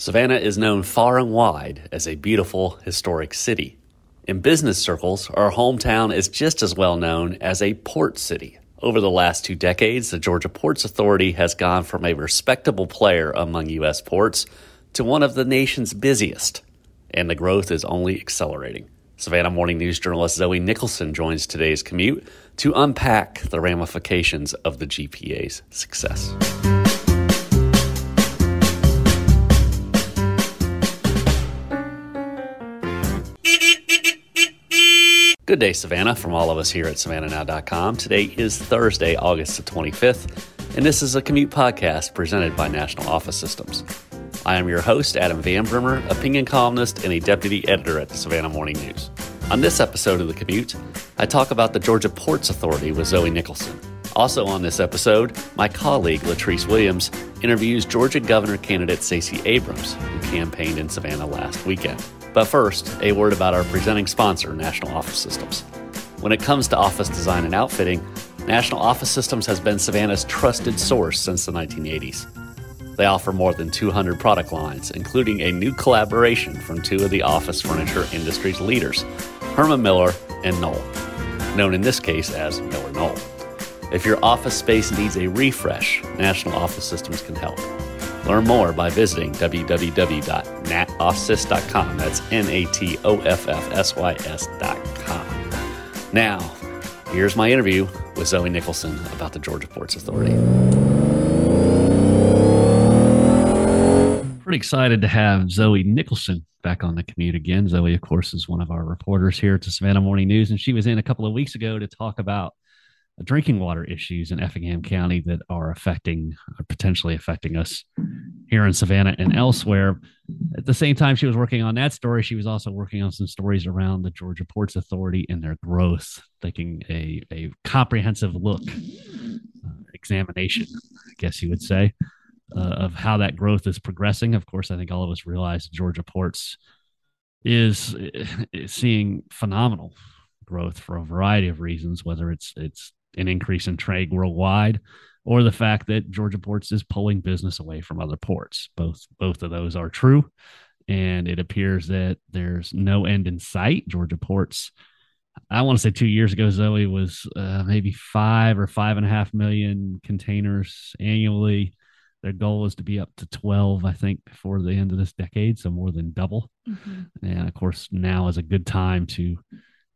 Savannah is known far and wide as a beautiful historic city. In business circles, our hometown is just as well known as a port city. Over the last two decades, the Georgia Ports Authority has gone from a respectable player among U.S. ports to one of the nation's busiest, and the growth is only accelerating. Savannah Morning News journalist Zoe Nicholson joins today's commute to unpack the ramifications of the GPA's success. Good day, Savannah, from all of us here at SavannahNow.com. Today is Thursday, August the 25th, and this is a commute podcast presented by National Office Systems. I am your host, Adam Van Brimmer, opinion columnist and a deputy editor at the Savannah Morning News. On this episode of The Commute, I talk about the Georgia Ports Authority with Zoe Nicholson. Also on this episode, my colleague Latrice Williams interviews Georgia Governor candidate Stacey Abrams, who campaigned in Savannah last weekend. But first, a word about our presenting sponsor, National Office Systems. When it comes to office design and outfitting, National Office Systems has been Savannah's trusted source since the 1980s. They offer more than 200 product lines, including a new collaboration from two of the office furniture industry's leaders, Herman Miller and Knoll, known in this case as Miller Knoll. If your office space needs a refresh, National Office Systems can help. Learn more by visiting www.natoffsys.com. That's N A T O F F S Y S.com. Now, here's my interview with Zoe Nicholson about the Georgia Ports Authority. Pretty excited to have Zoe Nicholson back on the commute again. Zoe, of course, is one of our reporters here at the Savannah Morning News, and she was in a couple of weeks ago to talk about drinking water issues in Effingham County that are affecting, potentially affecting us here in Savannah and elsewhere. At the same time, she was working on that story. She was also working on some stories around the Georgia Ports Authority and their growth, taking a, a comprehensive look, uh, examination, I guess you would say, uh, of how that growth is progressing. Of course, I think all of us realize Georgia Ports is, is seeing phenomenal growth for a variety of reasons, whether it's it's an increase in trade worldwide or the fact that Georgia ports is pulling business away from other ports. Both both of those are true, and it appears that there's no end in sight. Georgia ports, I want to say two years ago, Zoe was uh, maybe five or five and a half million containers annually. Their goal is to be up to 12, I think, before the end of this decade, so more than double. Mm-hmm. And of course, now is a good time to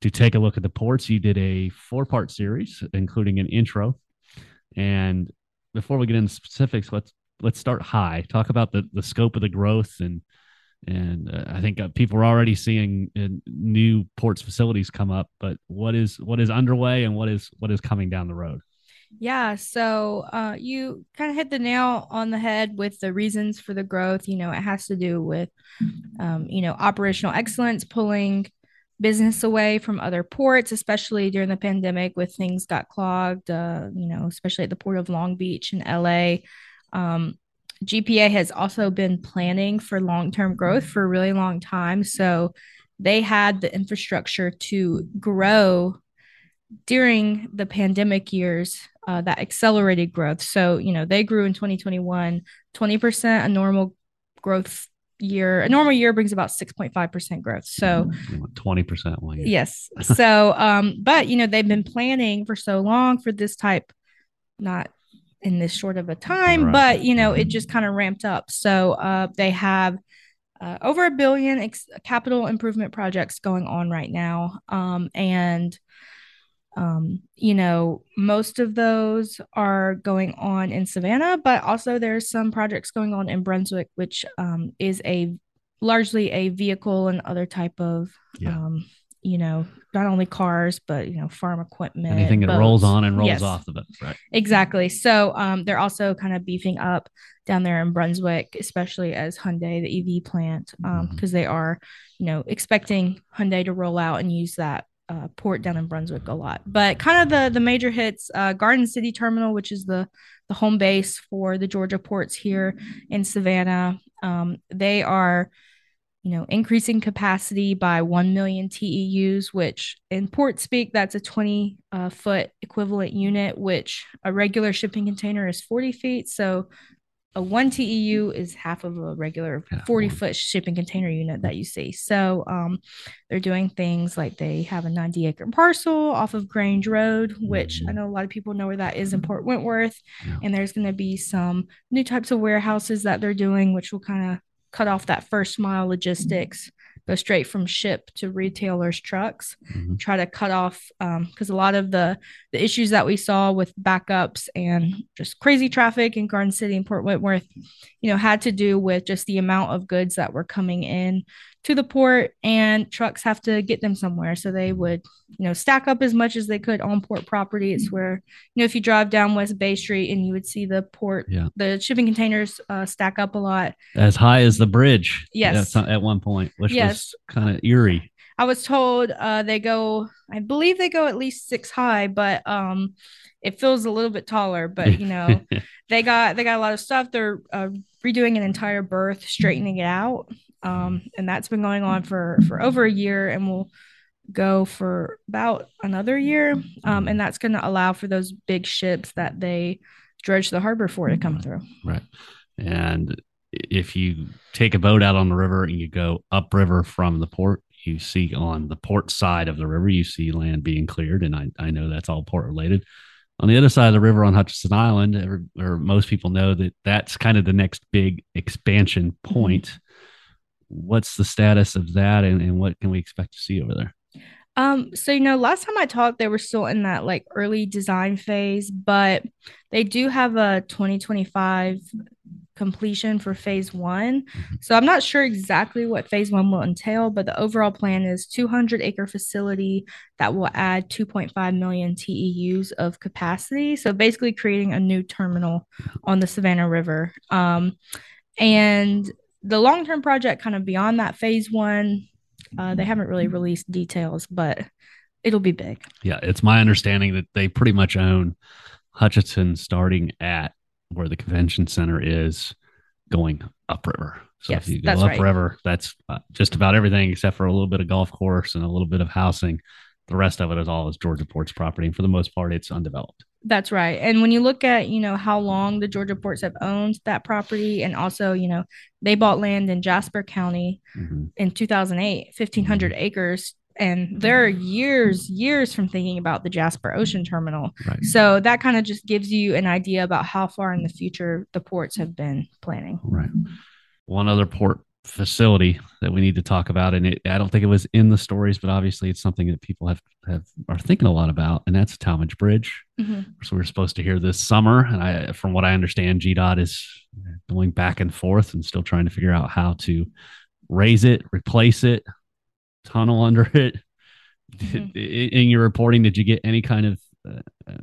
to take a look at the ports. You did a four part series, including an intro. And before we get into specifics, let's let's start high. Talk about the the scope of the growth and and uh, I think uh, people are already seeing uh, new ports facilities come up. But what is what is underway and what is what is coming down the road? Yeah, so uh, you kind of hit the nail on the head with the reasons for the growth. You know, it has to do with, um, you know, operational excellence, pulling business away from other ports, especially during the pandemic with things got clogged, uh, you know, especially at the port of Long Beach in LA. Um, GPA has also been planning for long term growth for a really long time. So they had the infrastructure to grow during the pandemic years uh, that accelerated growth. So, you know, they grew in 2021, 20% a normal growth year a normal year brings about 6.5% growth. So 20% one year. Yes. So um but you know they've been planning for so long for this type not in this short of a time right. but you know it just kind of ramped up. So uh they have uh, over a billion ex- capital improvement projects going on right now. Um and um, you know, most of those are going on in Savannah, but also there's some projects going on in Brunswick, which um, is a largely a vehicle and other type of, yeah. um, you know, not only cars but you know, farm equipment. Anything that boats. rolls on and rolls yes. off the boat, right? Exactly. So um, they're also kind of beefing up down there in Brunswick, especially as Hyundai, the EV plant, because um, mm-hmm. they are, you know, expecting Hyundai to roll out and use that uh, port down in Brunswick a lot. But kind of the the major hits, uh, Garden City Terminal, which is the the home base for the Georgia ports here in Savannah. Um, they are, you know, increasing capacity by one million TEUs, which in port speak that's a twenty uh, foot equivalent unit, which a regular shipping container is forty feet. So a one TEU is half of a regular 40 foot shipping container unit that you see. So um, they're doing things like they have a 90 acre parcel off of Grange Road, which I Mhm. know a lot of people know where that is in Port Wentworth. And there's going to be some new types of warehouses that they're doing, which will kind of cut off that first mile logistics, go straight from ship to retailers' trucks Mhm. try to cut off because a lot of the the issues that we saw with backups and just crazy traffic in Garden City and Port Wentworth, you know, had to do with just the amount of goods that were coming in to the port and trucks have to get them somewhere. So they would, you know, stack up as much as they could on port property. It's where, you know, if you drive down West Bay Street and you would see the port, Yeah. the shipping containers uh, stack up a lot. As high as the bridge. Yes. At, at one point, which Yes. was kind of eerie. I was told uh, they go, I believe they go at least six high, but um, it feels a little bit taller. But you know, they got they got a lot of stuff. They're uh, redoing an entire berth, straightening it out, um, and that's been going on for for over a year, and will go for about another year. Um, and that's going to allow for those big ships that they dredge the harbor for to come through. Right. And if you take a boat out on the river and you go upriver from the port, you see on the port side of the river, you see land being cleared. And I, I know that's all port related. On the other side of the river on Hutchinson Island, every, or most people know that that's kind of the next big expansion point. What's the status of that and, and what can we expect to see over there? Um, so you know, last time I talked, they were still in that like early design phase, but they do have a 2025 completion for phase one. So I'm not sure exactly what phase one will entail, but the overall plan is 200 acre facility that will add 2.5 million TEUs of capacity. So basically creating a new terminal on the Savannah River. Um, and the long term project, kind of beyond that phase one, uh, they haven't really released details, but it'll be big. Yeah, it's my understanding that they pretty much own Hutchinson starting at where the convention center is going upriver. So Yes, if you go that's right. upriver, that's uh, just about everything except for a little bit of golf course and a little bit of housing. The rest of it is all is Georgia Port's property, and for the most part, it's undeveloped. That's right. And when you look at, you know, how long the Georgia ports have owned that property, and also, you know, they bought land in Jasper County Mhm. in 2008, 1,500 acres. And they're years, years from thinking about the Jasper Ocean Terminal. Right. So that kind of just gives you an idea about how far in the future the ports have been planning. Right. One other port facility that we need to talk about, and it, I don't think it was in the stories, but obviously it's something that people have, have are thinking a lot about, and that's Talmadge Bridge. Mhm. So we're supposed to hear this summer, and I, from what I understand, GDOT is going back and forth and still trying to figure out how to raise it, replace it, tunnel under it. Mhm. In your reporting, did you get any kind of uh,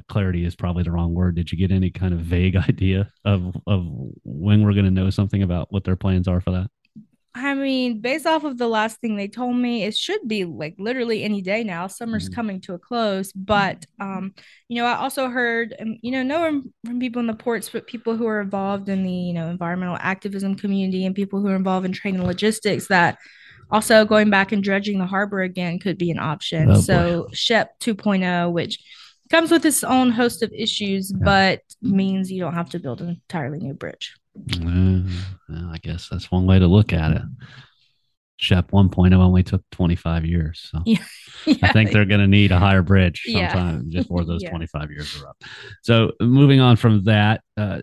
clarity? Is probably the wrong word. Did you get any kind of vague idea of of when we're going to know something about what their plans are for that? I mean, based off of the last thing they told me, it should be like literally any day now. Summer's Mhm. coming to a close, but um, you know, I also heard, um, you know, no from, from people in the ports, but people who are involved in the you know environmental activism community and people who are involved in trade and logistics that also going back and dredging the harbor again could be an option. Oh, boy. so SHEP 2.0, which comes with its own host of issues, but means you don't have to build an entirely new bridge. Uh, well, I guess that's one way to look at it. Shep 1.0 only took 25 years, so Yeah, I think they're going to need a higher bridge Yeah. sometime before those Yeah. 25 years are up. So, moving on from that, uh,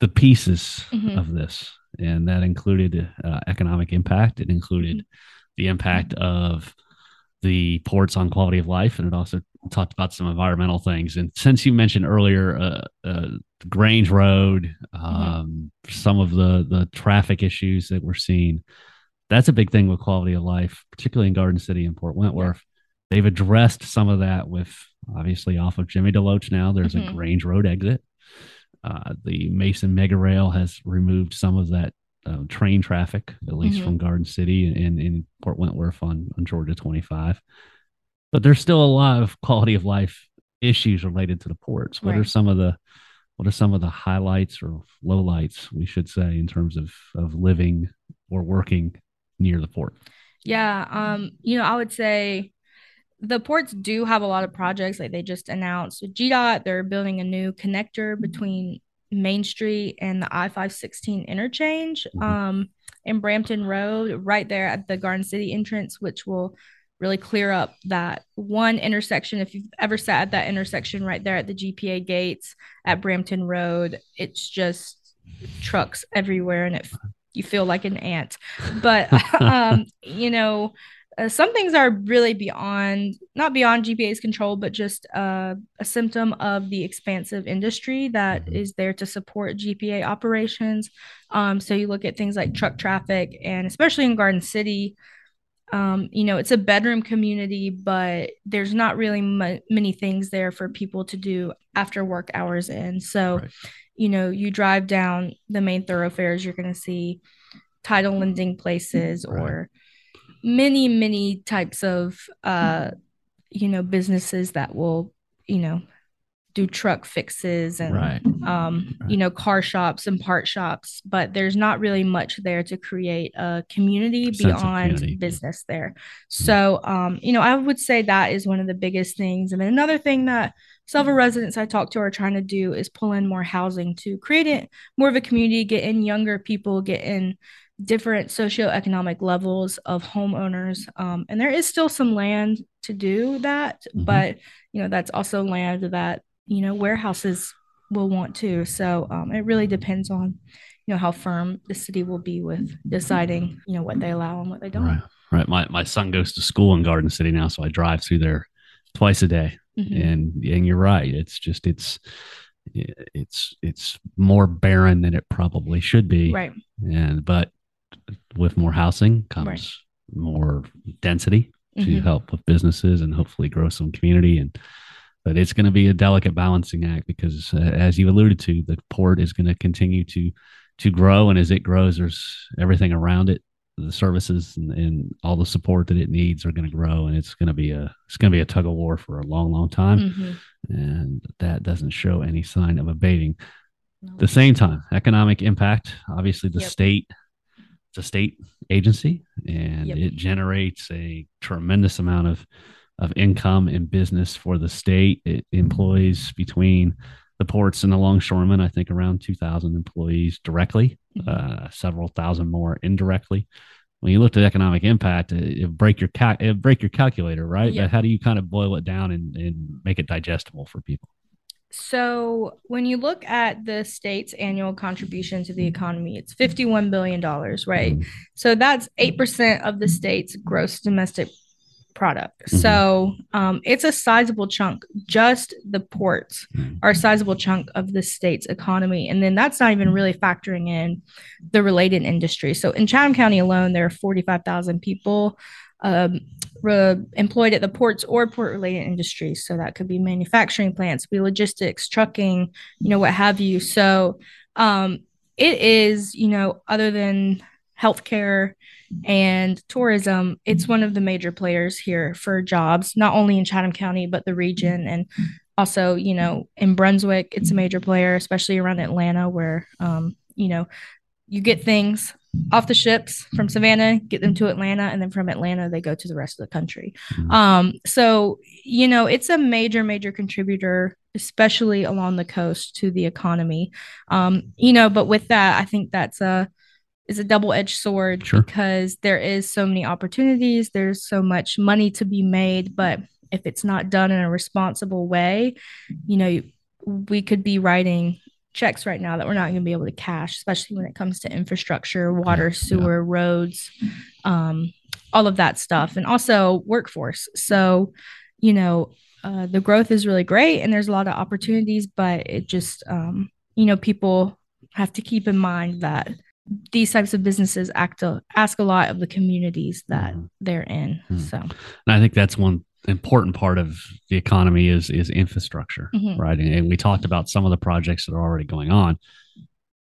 the pieces Mhm. of this, and that included uh, economic impact. It included Mm-hmm. the impact of the ports on quality of life, and it also talked about some environmental things. And since you mentioned earlier, uh, uh, Grange Road, Mm-hmm. um, some of the the traffic issues that we're seeing, that's a big thing with quality of life, particularly in Garden City and Port Wentworth. They've addressed some of that with obviously off of Jimmy DeLoach now. There's a Mhm. Grange Road exit. Uh, the Mason Mega Rail has removed some of that um, train traffic, at least Mhm. from Garden City and in Port Wentworth on, on Georgia 25. But there's still a lot of quality of life issues related to the ports. What are some of the what are some of the highlights or lowlights we should say in terms of of living or working near the port? Yeah, um, you know, I would say the ports do have a lot of projects. Like they just announced with GDOT, they're building a new connector between Main Street and the I 516 interchange mm-hmm. um, in Brampton Road, right there at the Garden City entrance, which will really clear up that one intersection. If you've ever sat at that intersection right there at the GPA gates at Brampton Road, it's just trucks everywhere and it you feel like an ant. But um, you know, uh, some things are really beyond not beyond GPA's control, but just uh, a symptom of the expansive industry that mm-hmm. is there to support GPA operations. Um, so you look at things like truck traffic, and especially in Garden City, um, you know, it's a bedroom community, but there's not really m- many things there for people to do after work hours in. So, right. you know, you drive down the main thoroughfares, you're going to see title lending places right. or many, many types of, uh, you know, businesses that will, you know, do truck fixes and right. um, right. you know car shops and part shops but there's not really much there to create a community beyond community. business there so um, you know i would say that is one of the biggest things and then another thing that several residents i talked to are trying to do is pull in more housing to create it more of a community get in younger people get in different socioeconomic levels of homeowners um, and there is still some land to do that mm-hmm. but you know that's also land that you know warehouses will want to so um, it really depends on you know how firm the city will be with deciding you know what they allow and what they don't right, right. my, my son goes to school in garden city now so i drive through there twice a day mm-hmm. and and you're right it's just it's it's it's more barren than it probably should be right and but with more housing comes right. more density to mm-hmm. help with businesses and hopefully grow some community and but it's going to be a delicate balancing act because uh, as you alluded to the port is going to continue to to grow and as it grows there's everything around it the services and, and all the support that it needs are going to grow and it's going to be a it's going to be a tug of war for a long long time mm-hmm. and that doesn't show any sign of abating no. the same time economic impact obviously the yep. state it's a state agency and yep. it generates a tremendous amount of of income and business for the state. It employs between the ports and the longshoremen, I think around 2,000 employees directly, mm-hmm. uh, several thousand more indirectly. When you look at economic impact, it, it break your cal- it break your calculator, right? But how do you kind of boil it down and, and make it digestible for people? So when you look at the state's annual contribution to the economy, it's $51 billion, right? So that's 8% of the state's gross domestic product. Mm-hmm. So um, it's a sizable chunk. Just the ports mm-hmm. are a sizable chunk of the state's economy. And then that's not even really factoring in the related industry. So in Chatham County alone, there are 45,000 people um, re- employed at the ports or port related industries. So that could be manufacturing plants, be logistics, trucking, you know, what have you. So um, it is, you know, other than healthcare and tourism, it's one of the major players here for jobs, not only in Chatham County, but the region. And also, you know, in Brunswick, it's a major player, especially around Atlanta, where, um, you know, you get things off the ships from Savannah, get them to Atlanta, and then from Atlanta, they go to the rest of the country. Mm-hmm. Um, so, you know, it's a major, major contributor, especially along the coast to the economy. Um, you know, but with that, I think that's a, is a double-edged sword sure. because there is so many opportunities there's so much money to be made but if it's not done in a responsible way you know we could be writing checks right now that we're not going to be able to cash especially when it comes to infrastructure water sewer yeah. roads um, all of that stuff and also workforce so you know uh, the growth is really great and there's a lot of opportunities but it just um, you know people have to keep in mind that these types of businesses act a, ask a lot of the communities that mm-hmm. they're in. Mm-hmm. So, and I think that's one important part of the economy is is infrastructure, mm-hmm. right? And, and, we talked about some of the projects that are already going on,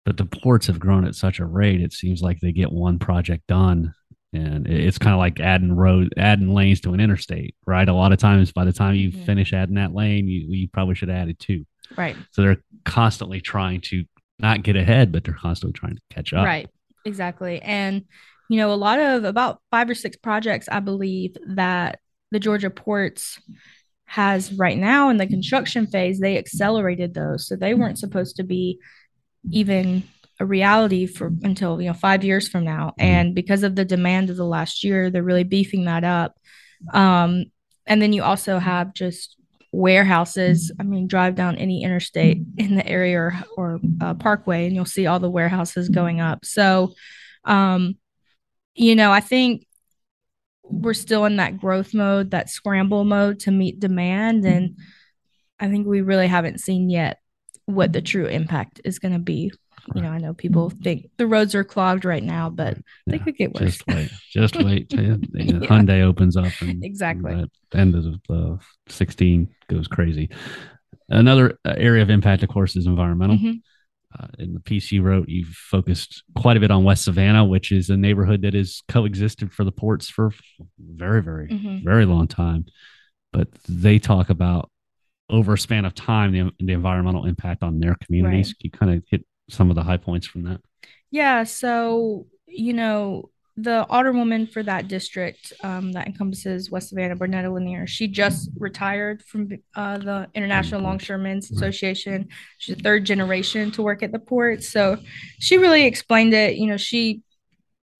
but the ports have grown at such a rate. It seems like they get one project done, and it's kind of like adding road, adding lanes to an interstate, right? A lot of times, by the time you mm-hmm. finish adding that lane, you you probably should add it two. Right. So they're constantly trying to not get ahead, but they're constantly trying to catch up. Right. Exactly. And, you know, a lot of about five or six projects, I believe, that the Georgia ports has right now in the construction phase, they accelerated those. So they weren't supposed to be even a reality for until you know five years from now. Mm-hmm. And because of the demand of the last year, they're really beefing that up. Um, and then you also have just warehouses. I mean, drive down any interstate in the area or, or uh, parkway, and you'll see all the warehouses going up. So, um, you know, I think we're still in that growth mode, that scramble mode to meet demand. And I think we really haven't seen yet what the true impact is going to be. You know, I know people think the roads are clogged right now, but yeah, they could get worse. Just wait. Just wait. yeah. Hyundai opens up. And, exactly. And end of uh, 16 goes crazy. Another uh, area of impact, of course, is environmental. Mm-hmm. Uh, in the piece you wrote, you've focused quite a bit on West Savannah, which is a neighborhood that has coexisted for the ports for very, very, mm-hmm. very long time. But they talk about over a span of time the, the environmental impact on their communities. Right. You kind of hit some of the high points from that. Yeah. So, you know, the alderwoman for that district um, that encompasses West Savannah, Bernetta Lanier, she just retired from uh, the International Longshoremen's Association. She's a third generation to work at the port. So she really explained it. You know, she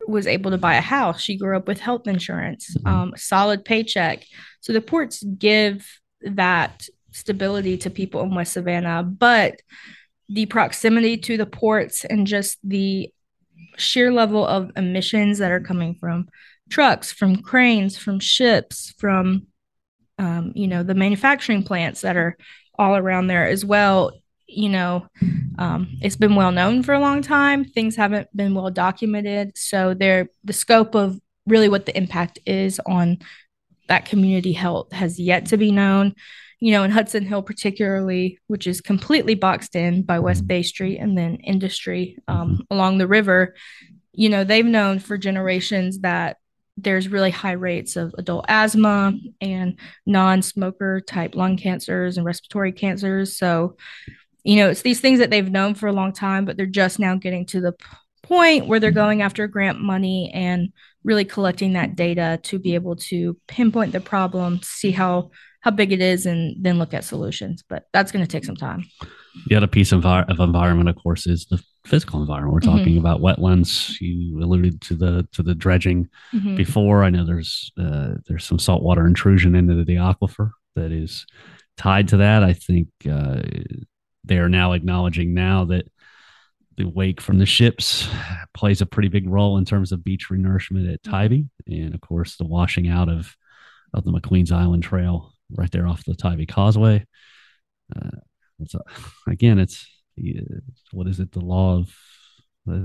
was able to buy a house. She grew up with health insurance, mm-hmm. um, solid paycheck. So the ports give that stability to people in West Savannah, but the proximity to the ports and just the sheer level of emissions that are coming from trucks, from cranes, from ships, from um, you know the manufacturing plants that are all around there as well. You know, um, it's been well known for a long time. Things haven't been well documented, so there the scope of really what the impact is on that community health has yet to be known you know, in Hudson Hill, particularly, which is completely boxed in by West Bay Street and then industry um, mm-hmm. along the river, you know, they've known for generations that there's really high rates of adult asthma and non-smoker type lung cancers and respiratory cancers. So, you know, it's these things that they've known for a long time, but they're just now getting to the point where they're going after grant money and really collecting that data to be able to pinpoint the problem, see how how big it is and then look at solutions. But that's going to take some time. The other piece of, of environment, of course, is the physical environment. We're talking mm-hmm. about wetlands. You alluded to the to the dredging mm-hmm. before. I know there's uh, there's some saltwater intrusion into the aquifer that is tied to that. I think uh, they are now acknowledging now that the wake from the ships plays a pretty big role in terms of beach renourishment at mm-hmm. Tybee, and of course the washing out of of the McQueen's Island Trail right there off the Tybee Causeway. Uh, it's a, again, it's what is it? The law of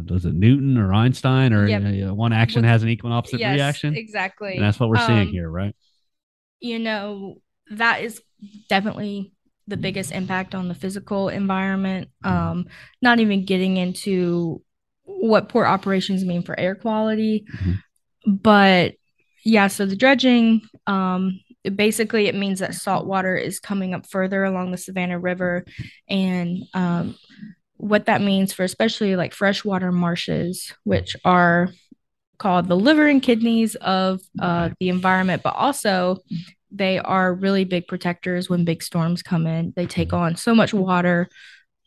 does it Newton or Einstein or yep. one action has an equal and opposite yes, reaction? Exactly. And that's what we're um, seeing here, right? You know, that is definitely the biggest impact on the physical environment. Um, not even getting into what port operations mean for air quality, mm-hmm. but yeah, so the dredging, um, basically it means that salt water is coming up further along the Savannah River. And um, what that means for especially like freshwater marshes, which are called the liver and kidneys of uh, the environment, but also they are really big protectors when big storms come in. They take on so much water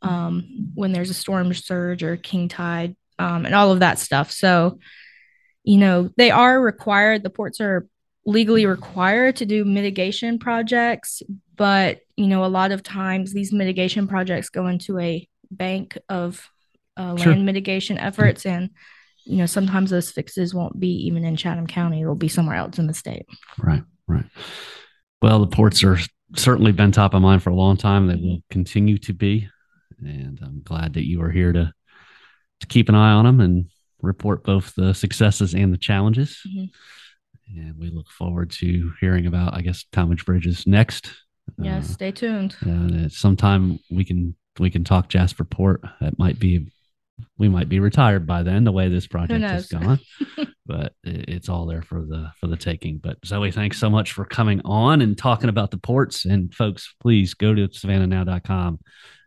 um, when there's a storm surge or king tide um, and all of that stuff. So, you know, they are required, the ports are legally required to do mitigation projects, but you know, a lot of times these mitigation projects go into a bank of uh, land sure. mitigation efforts, and you know, sometimes those fixes won't be even in Chatham County; they'll be somewhere else in the state. Right, right. Well, the ports are certainly been top of mind for a long time. They will continue to be, and I'm glad that you are here to to keep an eye on them and report both the successes and the challenges. Mm-hmm and we look forward to hearing about, I guess, Talmadge Bridges next. Yes, uh, stay tuned. And sometime we can we can talk Jasper Port. That might be we might be retired by then. The way this project has gone, but it's all there for the for the taking. But Zoe, thanks so much for coming on and talking about the ports. And folks, please go to savannahnow.com.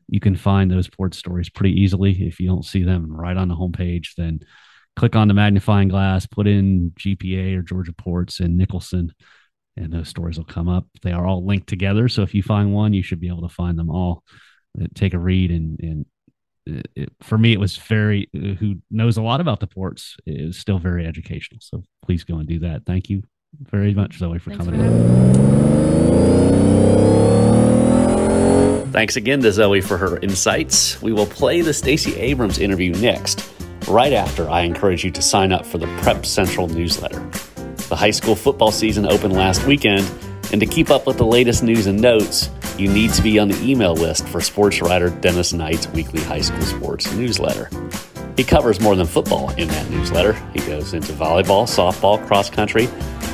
You can find those port stories pretty easily. If you don't see them right on the homepage, then click on the magnifying glass, put in GPA or Georgia Ports and Nicholson, and those stories will come up. They are all linked together. So if you find one, you should be able to find them all. Uh, take a read and, and it, it, for me, it was very, who knows a lot about the ports, is still very educational. So please go and do that. Thank you very much, Zoe, for Thanks coming for in. Thanks again to Zoe for her insights. We will play the Stacey Abrams interview next, right after I encourage you to sign up for the Prep Central newsletter. The high school football season opened last weekend, and to keep up with the latest news and notes, you need to be on the email list for sports writer Dennis Knight's weekly high school sports newsletter. He covers more than football in that newsletter. He goes into volleyball, softball, cross country,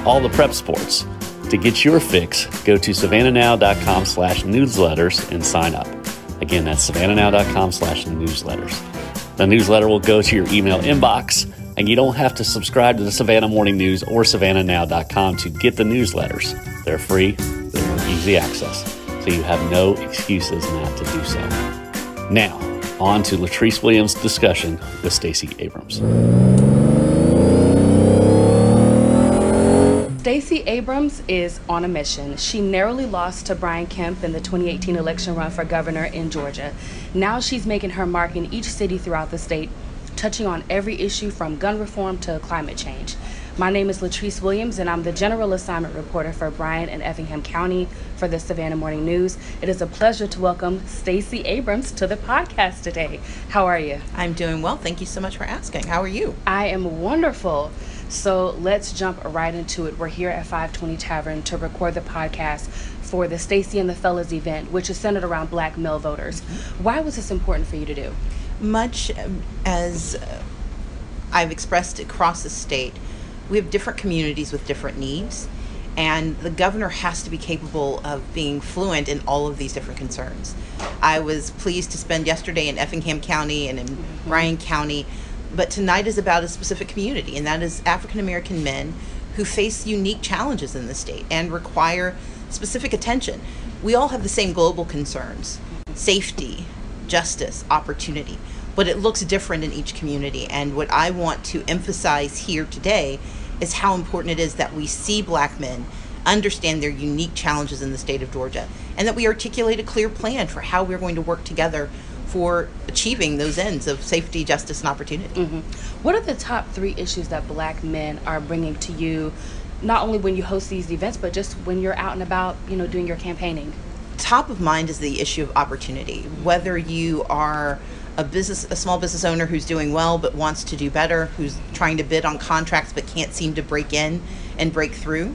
all the prep sports. To get your fix, go to savannahnow.com slash newsletters and sign up. Again, that's savannahnow.com slash newsletters. The newsletter will go to your email inbox, and you don't have to subscribe to the Savannah Morning News or savannahnow.com to get the newsletters. They're free, they're easy access so you have no excuses not to do so. Now, on to Latrice Williams' discussion with Stacey Abrams. Stacey Abrams is on a mission. She narrowly lost to Brian Kemp in the 2018 election run for governor in Georgia. Now she's making her mark in each city throughout the state, touching on every issue from gun reform to climate change. My name is Latrice Williams, and I'm the General Assignment Reporter for Bryan and Effingham County for the Savannah Morning News. It is a pleasure to welcome Stacey Abrams to the podcast today. How are you? I'm doing well. Thank you so much for asking. How are you? I am wonderful. So let's jump right into it. We're here at 520 Tavern to record the podcast for the Stacey and the Fellas event, which is centered around black male voters. Why was this important for you to do? Much as I've expressed across the state, we have different communities with different needs and the governor has to be capable of being fluent in all of these different concerns. I was pleased to spend yesterday in Effingham County and in mm-hmm. Bryan County, but tonight is about a specific community, and that is African American men who face unique challenges in the state and require specific attention. We all have the same global concerns safety, justice, opportunity, but it looks different in each community. And what I want to emphasize here today is how important it is that we see black men understand their unique challenges in the state of Georgia and that we articulate a clear plan for how we're going to work together for achieving those ends of safety, justice, and opportunity. Mm-hmm. What are the top three issues that black men are bringing to you, not only when you host these events, but just when you're out and about, you know, doing your campaigning? Top of mind is the issue of opportunity. Whether you are a business a small business owner who's doing well but wants to do better who's trying to bid on contracts but can't seem to break in and break through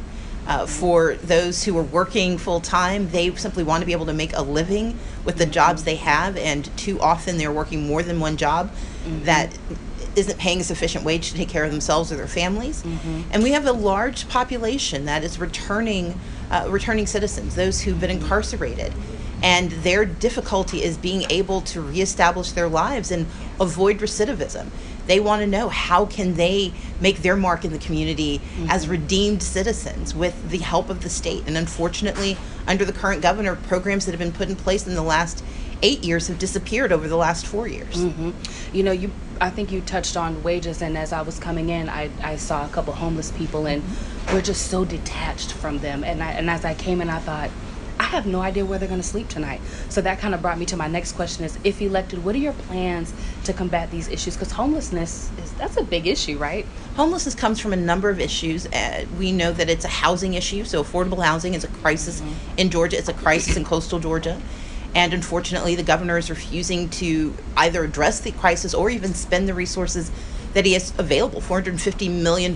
uh, for those who are working full time they simply want to be able to make a living with the jobs they have and too often they're working more than one job mm-hmm. that isn't paying a sufficient wage to take care of themselves or their families mm-hmm. and we have a large population that is returning uh, returning citizens those who've been incarcerated and their difficulty is being able to reestablish their lives and avoid recidivism they want to know how can they make their mark in the community mm-hmm. as redeemed citizens with the help of the state and unfortunately under the current governor programs that have been put in place in the last eight years have disappeared over the last four years mm-hmm. you know you i think you touched on wages and as i was coming in i, I saw a couple homeless people and mm-hmm. we're just so detached from them and, I, and as i came in i thought I have no idea where they're going to sleep tonight. So that kind of brought me to my next question is if elected, what are your plans to combat these issues? Because homelessness is that's a big issue, right? Homelessness comes from a number of issues. Uh, we know that it's a housing issue, so affordable housing is a crisis mm-hmm. in Georgia. It's a crisis in coastal Georgia. And unfortunately, the governor is refusing to either address the crisis or even spend the resources that he has available. $450 million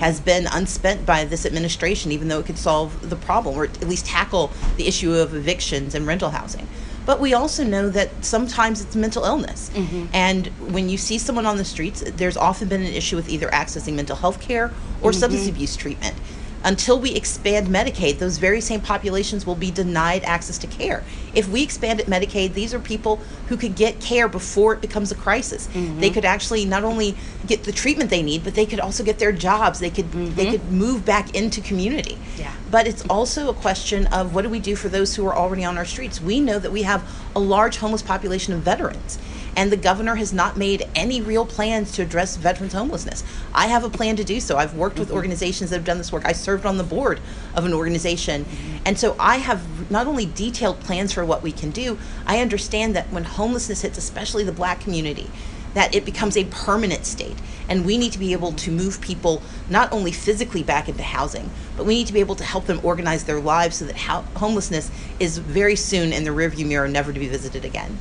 has been unspent by this administration, even though it could solve the problem or at least tackle the issue of evictions and rental housing. But we also know that sometimes it's mental illness. Mm-hmm. And when you see someone on the streets, there's often been an issue with either accessing mental health care or mm-hmm. substance abuse treatment until we expand Medicaid, those very same populations will be denied access to care. If we expanded Medicaid, these are people who could get care before it becomes a crisis. Mm-hmm. They could actually not only get the treatment they need, but they could also get their jobs. They could mm-hmm. they could move back into community. Yeah. But it's also a question of what do we do for those who are already on our streets? We know that we have a large homeless population of veterans And the governor has not made any real plans to address veterans homelessness. I have a plan to do so. I've worked with mm-hmm. organizations that have done this work. I served on the board of an organization. Mm-hmm. And so I have not only detailed plans for what we can do, I understand that when homelessness hits, especially the black community, that it becomes a permanent state. And we need to be able to move people not only physically back into housing, but we need to be able to help them organize their lives so that ho- homelessness is very soon in the rearview mirror, never to be visited again.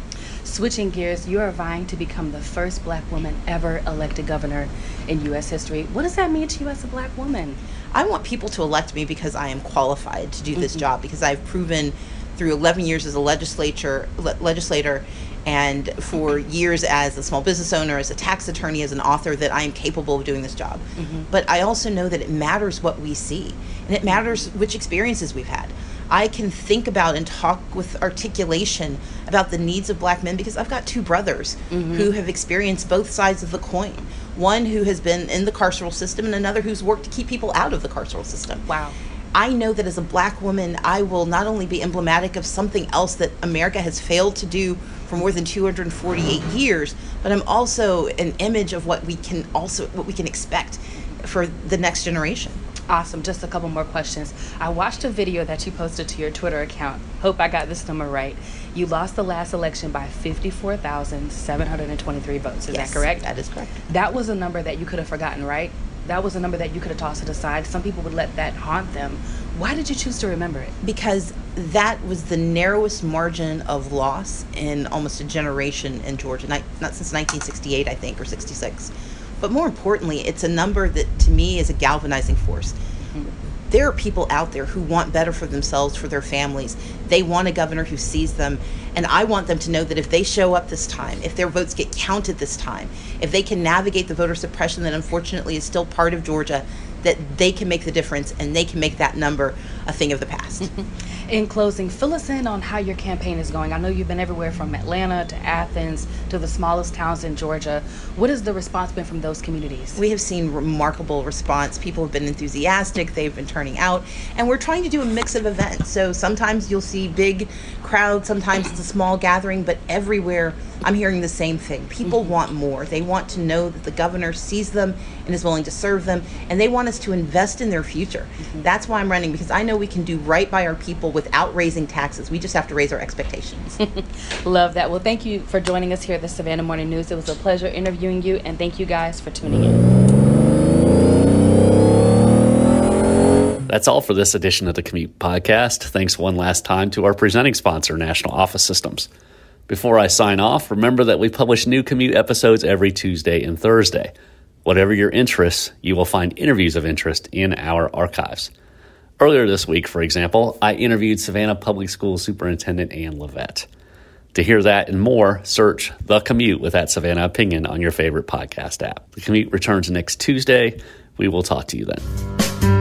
Switching gears, you are vying to become the first black woman ever elected governor in U.S. history. What does that mean to you as a black woman? I want people to elect me because I am qualified to do this mm-hmm. job because I've proven through 11 years as a legislature le- legislator and for years as a small business owner, as a tax attorney, as an author, that I am capable of doing this job. Mm-hmm. But I also know that it matters what we see, and it matters which experiences we've had. I can think about and talk with articulation about the needs of black men because I've got two brothers mm-hmm. who have experienced both sides of the coin. One who has been in the carceral system, and another who's worked to keep people out of the carceral system. Wow. I know that as a black woman, I will not only be emblematic of something else that America has failed to do for more than 248 years, but I'm also an image of what we can also what we can expect for the next generation. Awesome. Just a couple more questions. I watched a video that you posted to your Twitter account. Hope I got this number right. You lost the last election by 54,723 votes. Is yes, that correct? That is correct. That was a number that you could have forgotten, right? that was a number that you could have tossed to the side. Some people would let that haunt them. Why did you choose to remember it? Because that was the narrowest margin of loss in almost a generation in Georgia, not since 1968, I think, or 66. But more importantly, it's a number that to me is a galvanizing force. Mm-hmm there are people out there who want better for themselves, for their families. They want a governor who sees them. And I want them to know that if they show up this time, if their votes get counted this time, if they can navigate the voter suppression that unfortunately is still part of Georgia, that they can make the difference and they can make that number a thing of the past. Mm-hmm. in closing, fill us in on how your campaign is going. I know you've been everywhere from Atlanta to Athens to the smallest towns in Georgia. What has the response been from those communities? We have seen remarkable response. People have been enthusiastic, they've been turning out, and we're trying to do a mix of events. So sometimes you'll see big crowds, sometimes it's a small gathering, but everywhere I'm hearing the same thing. People mm-hmm. want more. They want to know that the governor sees them and is willing to serve them, and they want us to invest in their future. Mm-hmm. That's why I'm running because I know we can do right by our people without raising taxes. We just have to raise our expectations. Love that. Well, thank you for joining us here at the Savannah Morning News. It was a pleasure interviewing you, and thank you guys for tuning in. That's all for this edition of the Commute Podcast. Thanks one last time to our presenting sponsor, National Office Systems. Before I sign off, remember that we publish new commute episodes every Tuesday and Thursday. Whatever your interests, you will find interviews of interest in our archives. Earlier this week, for example, I interviewed Savannah Public School Superintendent Ann Levett. To hear that and more, search The Commute with that Savannah Opinion on your favorite podcast app. The Commute returns next Tuesday. We will talk to you then.